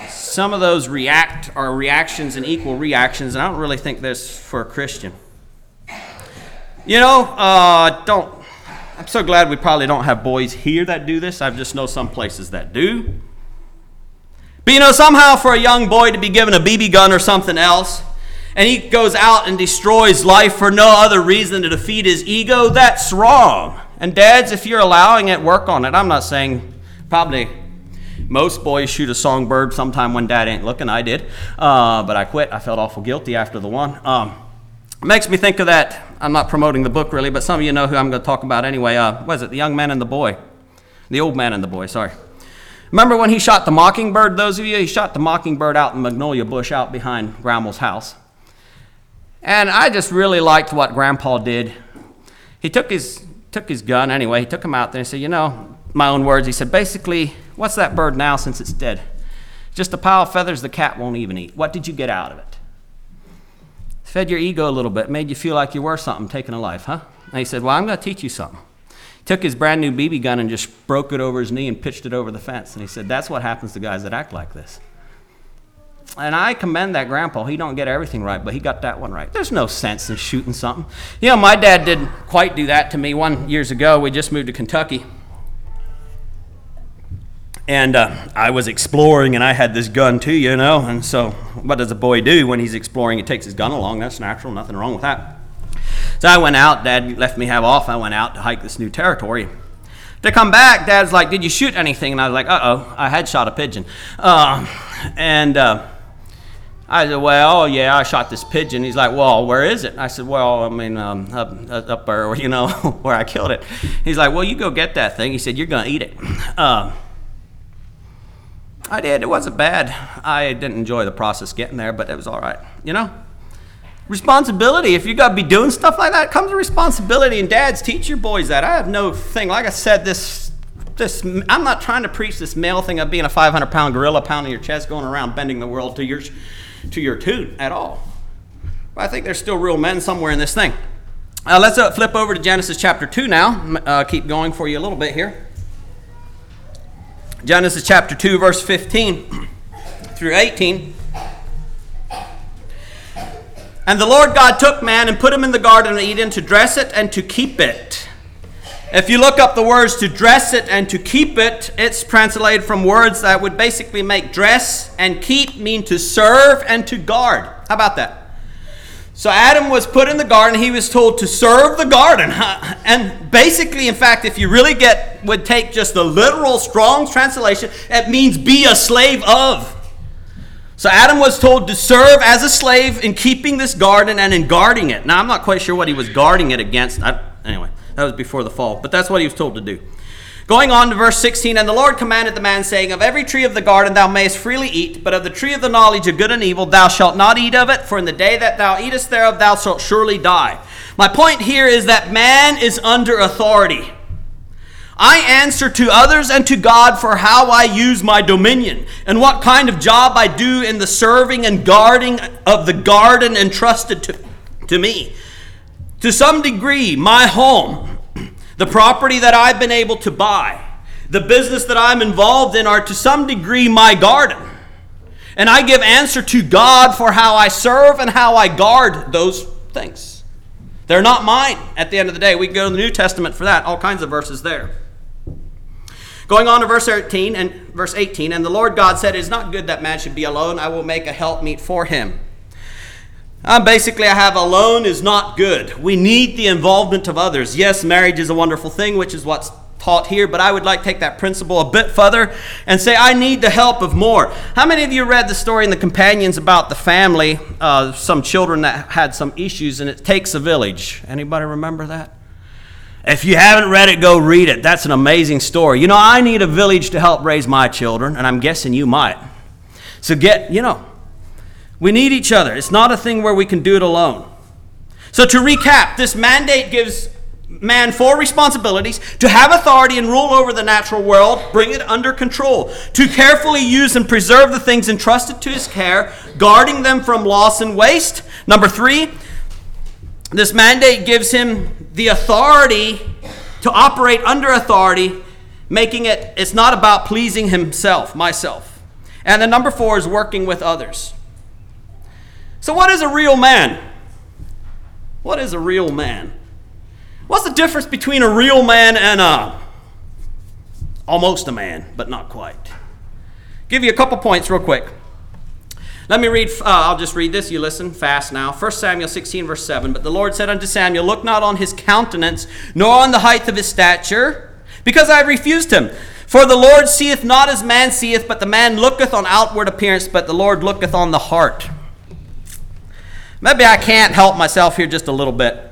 Some of those react are reactions and equal reactions, and I don't really think this for a Christian. You know, uh, don't. I'm so glad we probably don't have boys here that do this. I just know some places that do. But you know, somehow for a young boy to be given a BB gun or something else, and he goes out and destroys life for no other reason than to defeat his ego, that's wrong. And dads, if you're allowing it, work on it. I'm not saying probably most boys shoot a songbird sometime when dad ain't looking. I did. Uh, but I quit. I felt awful guilty after the one. Um, it makes me think of that. I'm not promoting the book really, but some of you know who I'm going to talk about anyway. Uh, what is it? The Young Man and the Boy. The Old Man and the Boy, sorry. Remember when he shot the mockingbird, those of you? He shot the mockingbird out in Magnolia Bush out behind Grandma's house. And I just really liked what Grandpa did. He took his, took his gun anyway, he took him out there and said, You know, my own words, he said, basically, what's that bird now since it's dead? Just a pile of feathers the cat won't even eat. What did you get out of it? Fed your ego a little bit, made you feel like you were something, taking a life, huh? And he said, Well, I'm going to teach you something. Took his brand new BB gun and just broke it over his knee and pitched it over the fence. And he said, That's what happens to guys that act like this and I commend that grandpa. He don't get everything right, but he got that one right. There's no sense in shooting something. You know, my dad didn't quite do that to me. One years ago, we just moved to Kentucky, and uh, I was exploring, and I had this gun too, you know. And so, what does a boy do when he's exploring? He takes his gun along. That's natural. Nothing wrong with that. So I went out. Dad let me have off. I went out to hike this new territory. To come back, Dad's like, "Did you shoot anything?" And I was like, "Uh oh, I had shot a pigeon." Uh, and uh, I said, well, yeah, I shot this pigeon. He's like, well, where is it? I said, well, I mean, um, up, up there, you know, where I killed it. He's like, well, you go get that thing. He said, you're to eat it. Uh, I did. It wasn't bad. I didn't enjoy the process getting there, but it was all right. You know, responsibility. If you got to be doing stuff like that, comes a responsibility. And dads, teach your boys that. I have no thing. Like I said, this this I'm not trying to preach this male thing of being a 500 pound gorilla pounding your chest, going around bending the world to your to your tune at all. But I think there's still real men somewhere in this thing. Uh, let's uh, flip over to Genesis chapter 2 now. Uh, keep going for you a little bit here. Genesis chapter 2, verse 15 through 18. And the Lord God took man and put him in the Garden of Eden to dress it and to keep it. If you look up the words to dress it and to keep it, it's translated from words that would basically make dress and keep mean to serve and to guard. How about that? So Adam was put in the garden. He was told to serve the garden. And basically, in fact, if you really get, would take just the literal strong translation, it means be a slave of. So Adam was told to serve as a slave in keeping this garden and in guarding it. Now, I'm not quite sure what he was guarding it against. I, anyway. That was before the fall, but that's what he was told to do. Going on to verse 16, and the Lord commanded the man, saying, Of every tree of the garden thou mayest freely eat, but of the tree of the knowledge of good and evil thou shalt not eat of it, for in the day that thou eatest thereof thou shalt surely die. My point here is that man is under authority. I answer to others and to God for how I use my dominion and what kind of job I do in the serving and guarding of the garden entrusted to, to me. To some degree, my home, the property that I've been able to buy, the business that I'm involved in are to some degree my garden. And I give answer to God for how I serve and how I guard those things. They're not mine at the end of the day. We can go to the New Testament for that, all kinds of verses there. Going on to verse 18 and verse 18, and the Lord God said, It is not good that man should be alone. I will make a helpmeet for him. Um, basically, I have alone is not good. We need the involvement of others. Yes, marriage is a wonderful thing, which is what's taught here, but I would like to take that principle a bit further and say I need the help of more. How many of you read the story in the companions about the family, uh, some children that had some issues, and it takes a village? Anybody remember that? If you haven't read it, go read it. That's an amazing story. You know, I need a village to help raise my children, and I'm guessing you might. So get, you know, we need each other. It's not a thing where we can do it alone. So, to recap, this mandate gives man four responsibilities to have authority and rule over the natural world, bring it under control, to carefully use and preserve the things entrusted to his care, guarding them from loss and waste. Number three, this mandate gives him the authority to operate under authority, making it, it's not about pleasing himself, myself. And then number four is working with others. So, what is a real man? What is a real man? What's the difference between a real man and a almost a man, but not quite? Give you a couple points real quick. Let me read, uh, I'll just read this. You listen fast now. 1 Samuel 16, verse 7. But the Lord said unto Samuel, Look not on his countenance, nor on the height of his stature, because I have refused him. For the Lord seeth not as man seeth, but the man looketh on outward appearance, but the Lord looketh on the heart. Maybe I can't help myself here just a little bit.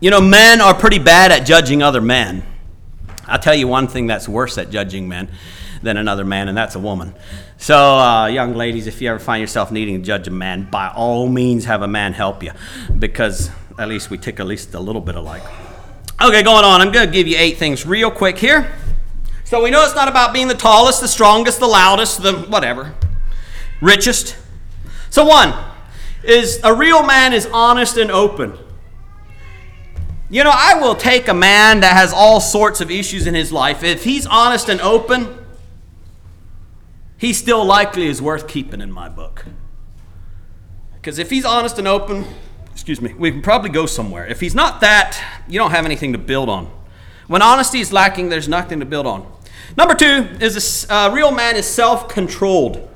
You know, men are pretty bad at judging other men. I'll tell you one thing that's worse at judging men than another man, and that's a woman. So, uh, young ladies, if you ever find yourself needing to judge a man, by all means have a man help you, because at least we tick at least a little bit alike. Okay, going on. I'm going to give you eight things real quick here. So we know it's not about being the tallest, the strongest, the loudest, the whatever, richest. So one is a real man is honest and open. You know, I will take a man that has all sorts of issues in his life. If he's honest and open, he still likely is worth keeping in my book. Because if he's honest and open, excuse me, we can probably go somewhere. If he's not that, you don't have anything to build on. When honesty is lacking, there's nothing to build on. Number two is a uh, real man is self controlled.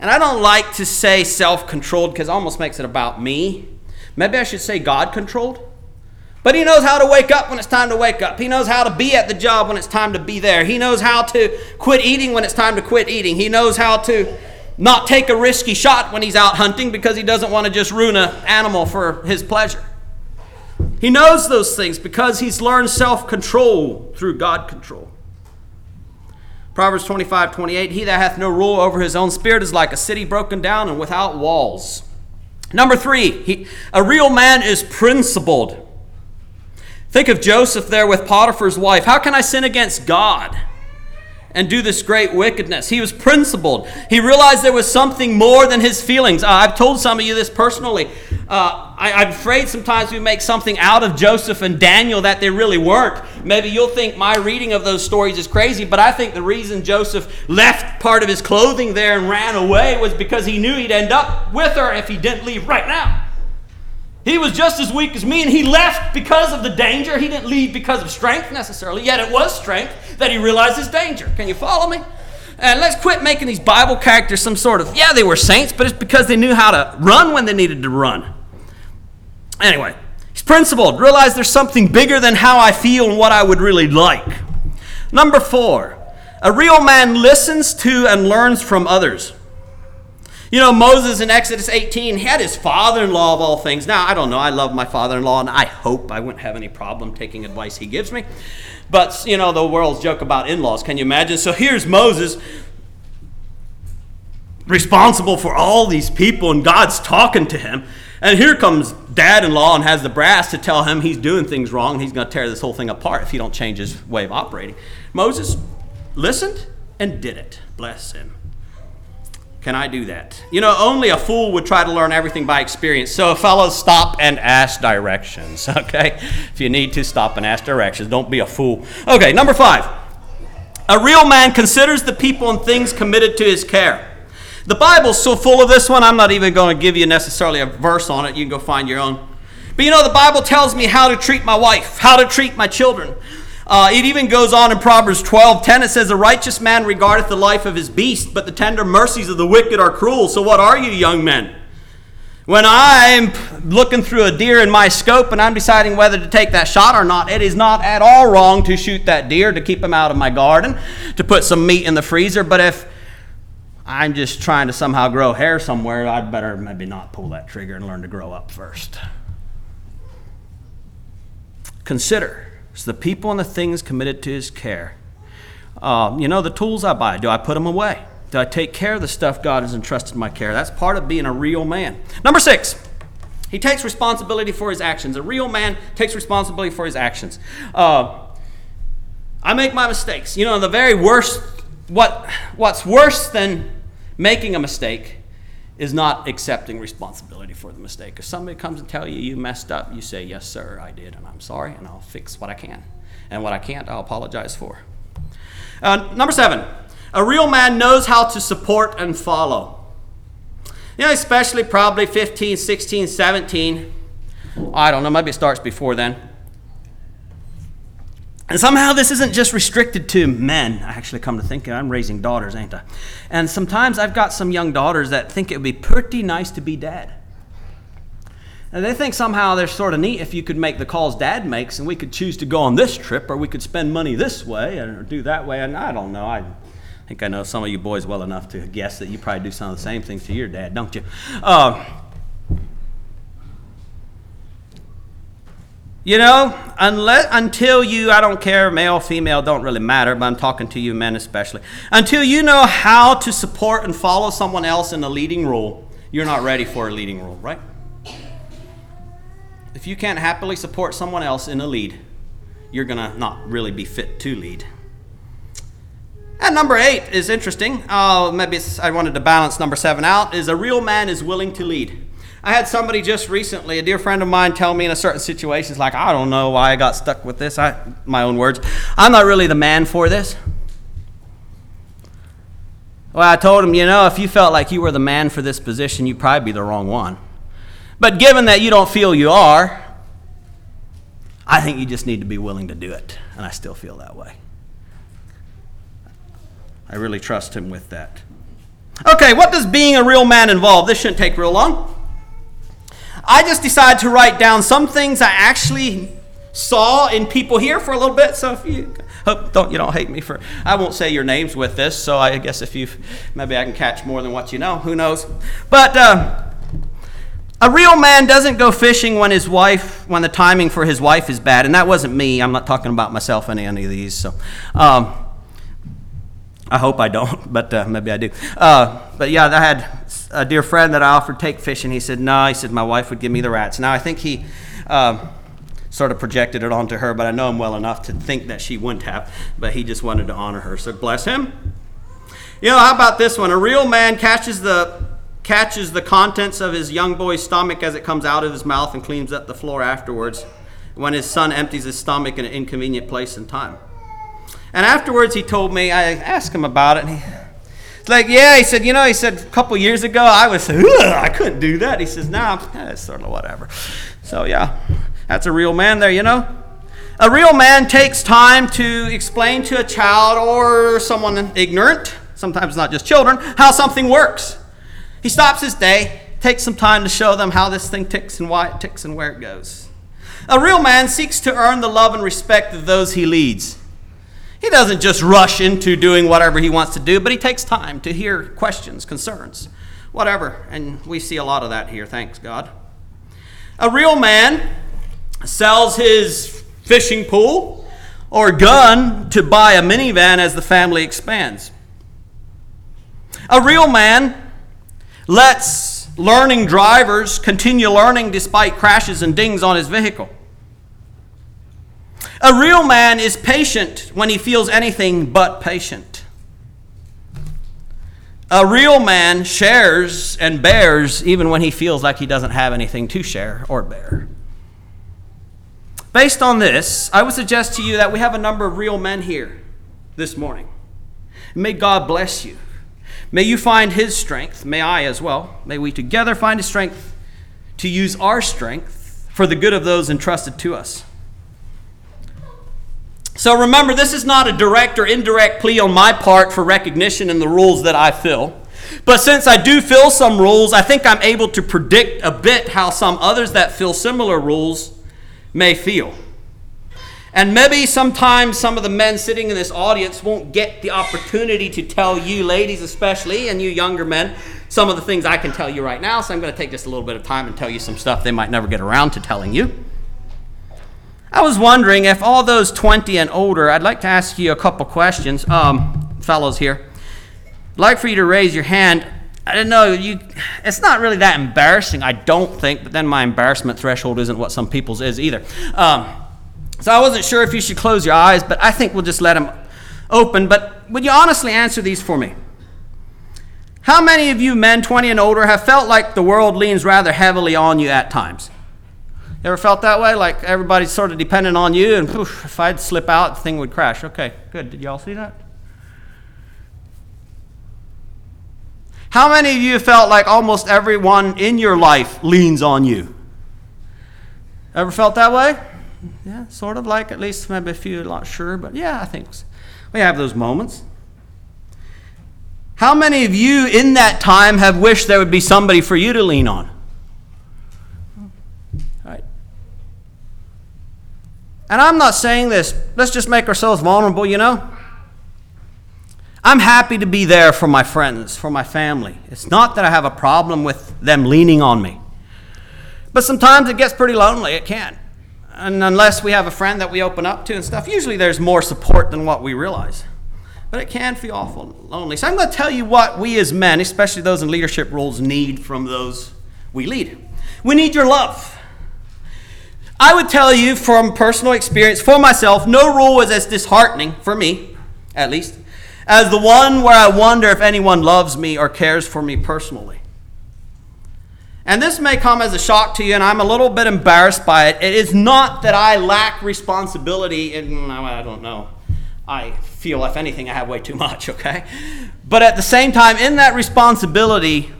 And I don't like to say self controlled because it almost makes it about me. Maybe I should say God controlled. But he knows how to wake up when it's time to wake up. He knows how to be at the job when it's time to be there. He knows how to quit eating when it's time to quit eating. He knows how to not take a risky shot when he's out hunting because he doesn't want to just ruin an animal for his pleasure. He knows those things because he's learned self control through God control. Proverbs 25 28 He that hath no rule over his own spirit is like a city broken down and without walls. Number three, he, a real man is principled. Think of Joseph there with Potiphar's wife. How can I sin against God and do this great wickedness? He was principled. He realized there was something more than his feelings. Uh, I've told some of you this personally. Uh, I, I'm afraid sometimes we make something out of Joseph and Daniel that they really weren't. Maybe you'll think my reading of those stories is crazy, but I think the reason Joseph left part of his clothing there and ran away was because he knew he'd end up with her if he didn't leave right now. He was just as weak as me, and he left because of the danger. He didn't leave because of strength necessarily, yet it was strength that he realized his danger. Can you follow me? And let's quit making these Bible characters some sort of, yeah, they were saints, but it's because they knew how to run when they needed to run. Anyway, he's principled. Realize there's something bigger than how I feel and what I would really like. Number four, a real man listens to and learns from others. You know, Moses in Exodus 18 had his father in law of all things. Now, I don't know. I love my father in law, and I hope I wouldn't have any problem taking advice he gives me. But, you know, the world's joke about in laws. Can you imagine? So here's Moses responsible for all these people, and God's talking to him. And here comes dad in law and has the brass to tell him he's doing things wrong and he's going to tear this whole thing apart if he don't change his way of operating. Moses listened and did it. Bless him. Can I do that? You know, only a fool would try to learn everything by experience. So, fellows, stop and ask directions, okay? If you need to, stop and ask directions. Don't be a fool. Okay, number five. A real man considers the people and things committed to his care. The Bible's so full of this one, I'm not even going to give you necessarily a verse on it. You can go find your own. But you know, the Bible tells me how to treat my wife, how to treat my children, uh, it even goes on in Proverbs 12 10. It says, A righteous man regardeth the life of his beast, but the tender mercies of the wicked are cruel. So, what are you, young men? When I'm looking through a deer in my scope and I'm deciding whether to take that shot or not, it is not at all wrong to shoot that deer to keep him out of my garden, to put some meat in the freezer. But if I'm just trying to somehow grow hair somewhere, I'd better maybe not pull that trigger and learn to grow up first. Consider it's the people and the things committed to his care. Uh, you know, the tools I buy, do I put them away? Do I take care of the stuff God has entrusted my care? That's part of being a real man. Number six, He takes responsibility for his actions. A real man takes responsibility for his actions. Uh, I make my mistakes. You know, the very worst, what, what's worse than making a mistake is not accepting responsibility for the mistake. If somebody comes and tell you you messed up, you say, yes, sir, I did, and I'm sorry, and I'll fix what I can. And what I can't, I'll apologize for. Uh, number seven, a real man knows how to support and follow. You know, especially probably 15, 16, 17. I don't know, maybe it starts before then. And somehow this isn't just restricted to men. I actually come to think I'm raising daughters, ain't I? And sometimes I've got some young daughters that think it would be pretty nice to be dad. And they think somehow they're sort of neat if you could make the calls dad makes and we could choose to go on this trip or we could spend money this way or do that way. And I don't know. I think I know some of you boys well enough to guess that you probably do some of the same things to your dad, don't you? Uh, You know, unless, until you, I don't care, male, female, don't really matter, but I'm talking to you men especially. Until you know how to support and follow someone else in a leading role, you're not ready for a leading role, right? If you can't happily support someone else in a lead, you're to not really be fit to lead. And number eight is interesting. Uh, maybe I wanted to balance number seven out. Is a real man is willing to lead. I had somebody just recently, a dear friend of mine, tell me in a certain situation, it's like, I don't know why I got stuck with this. I, my own words. I'm not really the man for this. Well, I told him, you know, if you felt like you were the man for this position, you'd probably be the wrong one. But given that you don't feel you are, I think you just need to be willing to do it. And I still feel that way. I really trust him with that. Okay, what does being a real man involve? This shouldn't take real long. I just decided to write down some things I actually saw in people here for a little bit. So if you hope don't you don't hate me for I won't say your names with this. So I guess if you maybe I can catch more than what you know. Who knows? But. Uh, a real man doesn't go fishing when his wife, when the timing for his wife is bad, and that wasn't me. I'm not talking about myself in any of these. So, um, I hope I don't, but uh, maybe I do. Uh, but yeah, I had a dear friend that I offered take fishing. He said, no. He said, my wife would give me the rats. Now, I think he um, sort of projected it onto her, but I know him well enough to think that she wouldn't have. But he just wanted to honor her. So bless him. You know, how about this one? A real man catches the catches the contents of his young boy's stomach as it comes out of his mouth and cleans up the floor afterwards when his son empties his stomach in an inconvenient place and time. And afterwards, he told me, I asked him about it, and he, like, yeah, he said, you know, he said, a couple years ago, I was, I couldn't do that. He says, nah, eh, it's sort of whatever. So, yeah, that's a real man there, you know? A real man takes time to explain to a child or someone ignorant, sometimes not just children, how something works. He stops his day, takes some time to show them how this thing ticks and why it ticks and where it goes. A real man seeks to earn the love and respect of those he leads. He doesn't just rush into doing whatever he wants to do, but he takes time to hear questions, concerns, whatever. And we see a lot of that here, thanks God. A real man sells his fishing pool or gun to buy a minivan as the family expands. A real man lets learning drivers continue learning despite crashes and dings on his vehicle. A real man is patient when he feels anything but patient. A real man shares and bears even when he feels like he doesn't have anything to share or bear. Based on this, I would suggest to you that we have a number of real men here this morning. May God bless you. May you find His strength. May I as well. May we together find His strength to use our strength for the good of those entrusted to us. So remember, this is not a direct or indirect plea on my part for recognition in the rules that I fill. But since I do fill some rules, I think I'm able to predict a bit how some others that fill similar rules may feel. And maybe sometimes some of the men sitting in this audience won't get the opportunity to tell you, ladies especially, and you younger men, some of the things I can tell you right now. So I'm going to take just a little bit of time and tell you some stuff they might never get around to telling you. I was wondering if all those 20 and older, I'd like to ask you a couple questions. Um, fellows here, I'd like for you to raise your hand. I don't know. You, it's not really that embarrassing, I don't think. But then my embarrassment threshold isn't what some people's is either. Um, so I wasn't sure if you should close your eyes, but I think we'll just let them open. But would you honestly answer these for me? How many of you men 20 and older have felt like the world leans rather heavily on you at times? Ever felt that way? Like everybody's sort of dependent on you, and poof, if I'd slip out, the thing would crash. Okay, good. Did y'all see that? How many of you felt like almost everyone in your life leans on you? Ever felt that way? Yeah, sort of like at least maybe a few, not sure, but yeah, I think we have those moments. How many of you in that time have wished there would be somebody for you to lean on? And I'm not saying this, let's just make ourselves vulnerable, you know? I'm happy to be there for my friends, for my family. It's not that I have a problem with them leaning on me. But sometimes it gets pretty lonely. It can. And unless we have a friend that we open up to and stuff, usually there's more support than what we realize. But it can feel awful lonely. So I'm going to tell you what we as men, especially those in leadership roles, need from those we lead. We need your love. I would tell you from personal experience, for myself, no rule was as disheartening, for me at least, as the one where I wonder if anyone loves me or cares for me personally. And this may come as a shock to you, and I'm a little bit embarrassed by it. It is not that I lack responsibility, and I don't know. I feel, if anything, I have way too much, okay? But at the same time, in that responsibility,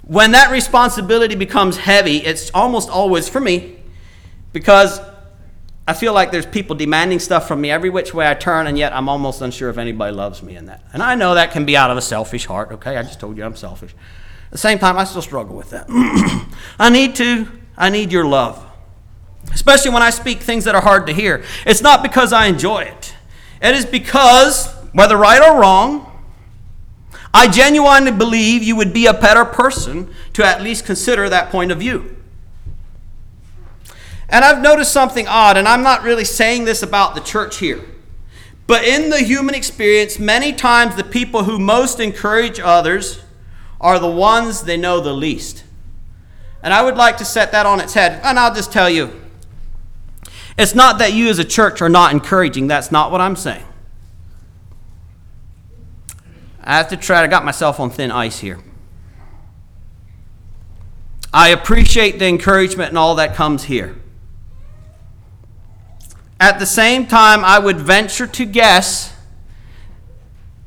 when that responsibility becomes heavy, it's almost always for me because I feel like there's people demanding stuff from me every which way I turn, and yet I'm almost unsure if anybody loves me in that. And I know that can be out of a selfish heart, okay? I just told you I'm selfish. At the same time, I still struggle with that. I need to, I need your love. Especially when I speak things that are hard to hear. It's not because I enjoy it, it is because, whether right or wrong, I genuinely believe you would be a better person to at least consider that point of view. And I've noticed something odd, and I'm not really saying this about the church here. But in the human experience, many times the people who most encourage others are the ones they know the least. And I would like to set that on its head. And I'll just tell you it's not that you as a church are not encouraging, that's not what I'm saying. I have to try, I got myself on thin ice here. I appreciate the encouragement and all that comes here. At the same time, I would venture to guess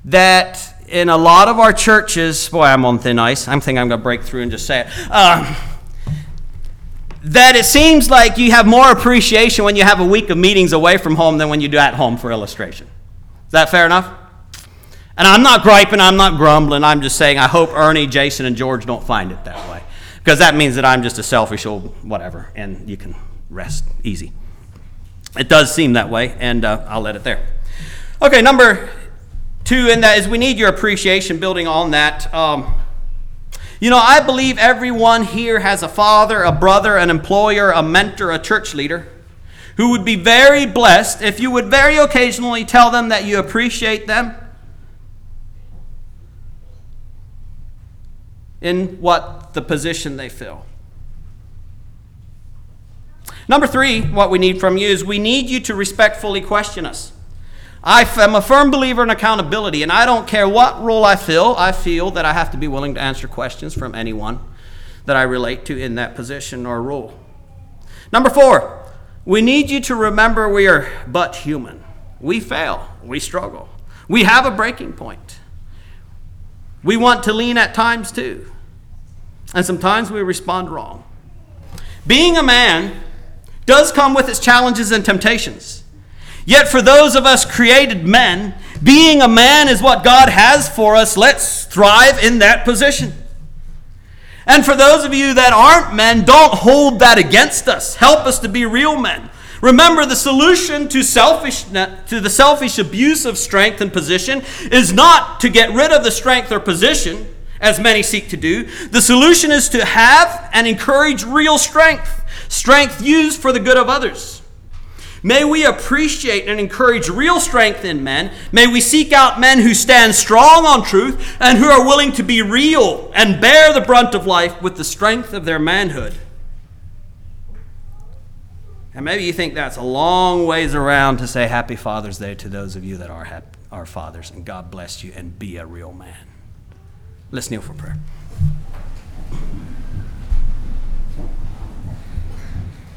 that in a lot of our churches, boy, I'm on thin ice. I'm thinking I'm going to break through and just say it. Um, that it seems like you have more appreciation when you have a week of meetings away from home than when you do at home, for illustration. Is that fair enough? And I'm not griping, I'm not grumbling. I'm just saying I hope Ernie, Jason, and George don't find it that way. Because that means that I'm just a selfish old whatever, and you can rest easy. It does seem that way, and uh, I'll let it there. Okay, number two in that is we need your appreciation building on that. Um, you know, I believe everyone here has a father, a brother, an employer, a mentor, a church leader who would be very blessed if you would very occasionally tell them that you appreciate them in what the position they fill. Number three, what we need from you is we need you to respectfully question us. I am a firm believer in accountability, and I don't care what role I fill, I feel that I have to be willing to answer questions from anyone that I relate to in that position or role. Number four, we need you to remember we are but human. We fail, we struggle, we have a breaking point. We want to lean at times too, and sometimes we respond wrong. Being a man does come with its challenges and temptations. Yet, for those of us created men, being a man is what God has for us. Let's thrive in that position. And for those of you that aren't men, don't hold that against us. Help us to be real men. Remember, the solution to, selfish, to the selfish abuse of strength and position is not to get rid of the strength or position, as many seek to do. The solution is to have and encourage real strength strength used for the good of others. May we appreciate and encourage real strength in men. May we seek out men who stand strong on truth and who are willing to be real and bear the brunt of life with the strength of their manhood. And maybe you think that's a long ways around to say Happy Father's Day to those of you that are, hap- are fathers, and God bless you and be a real man. Let's kneel for prayer.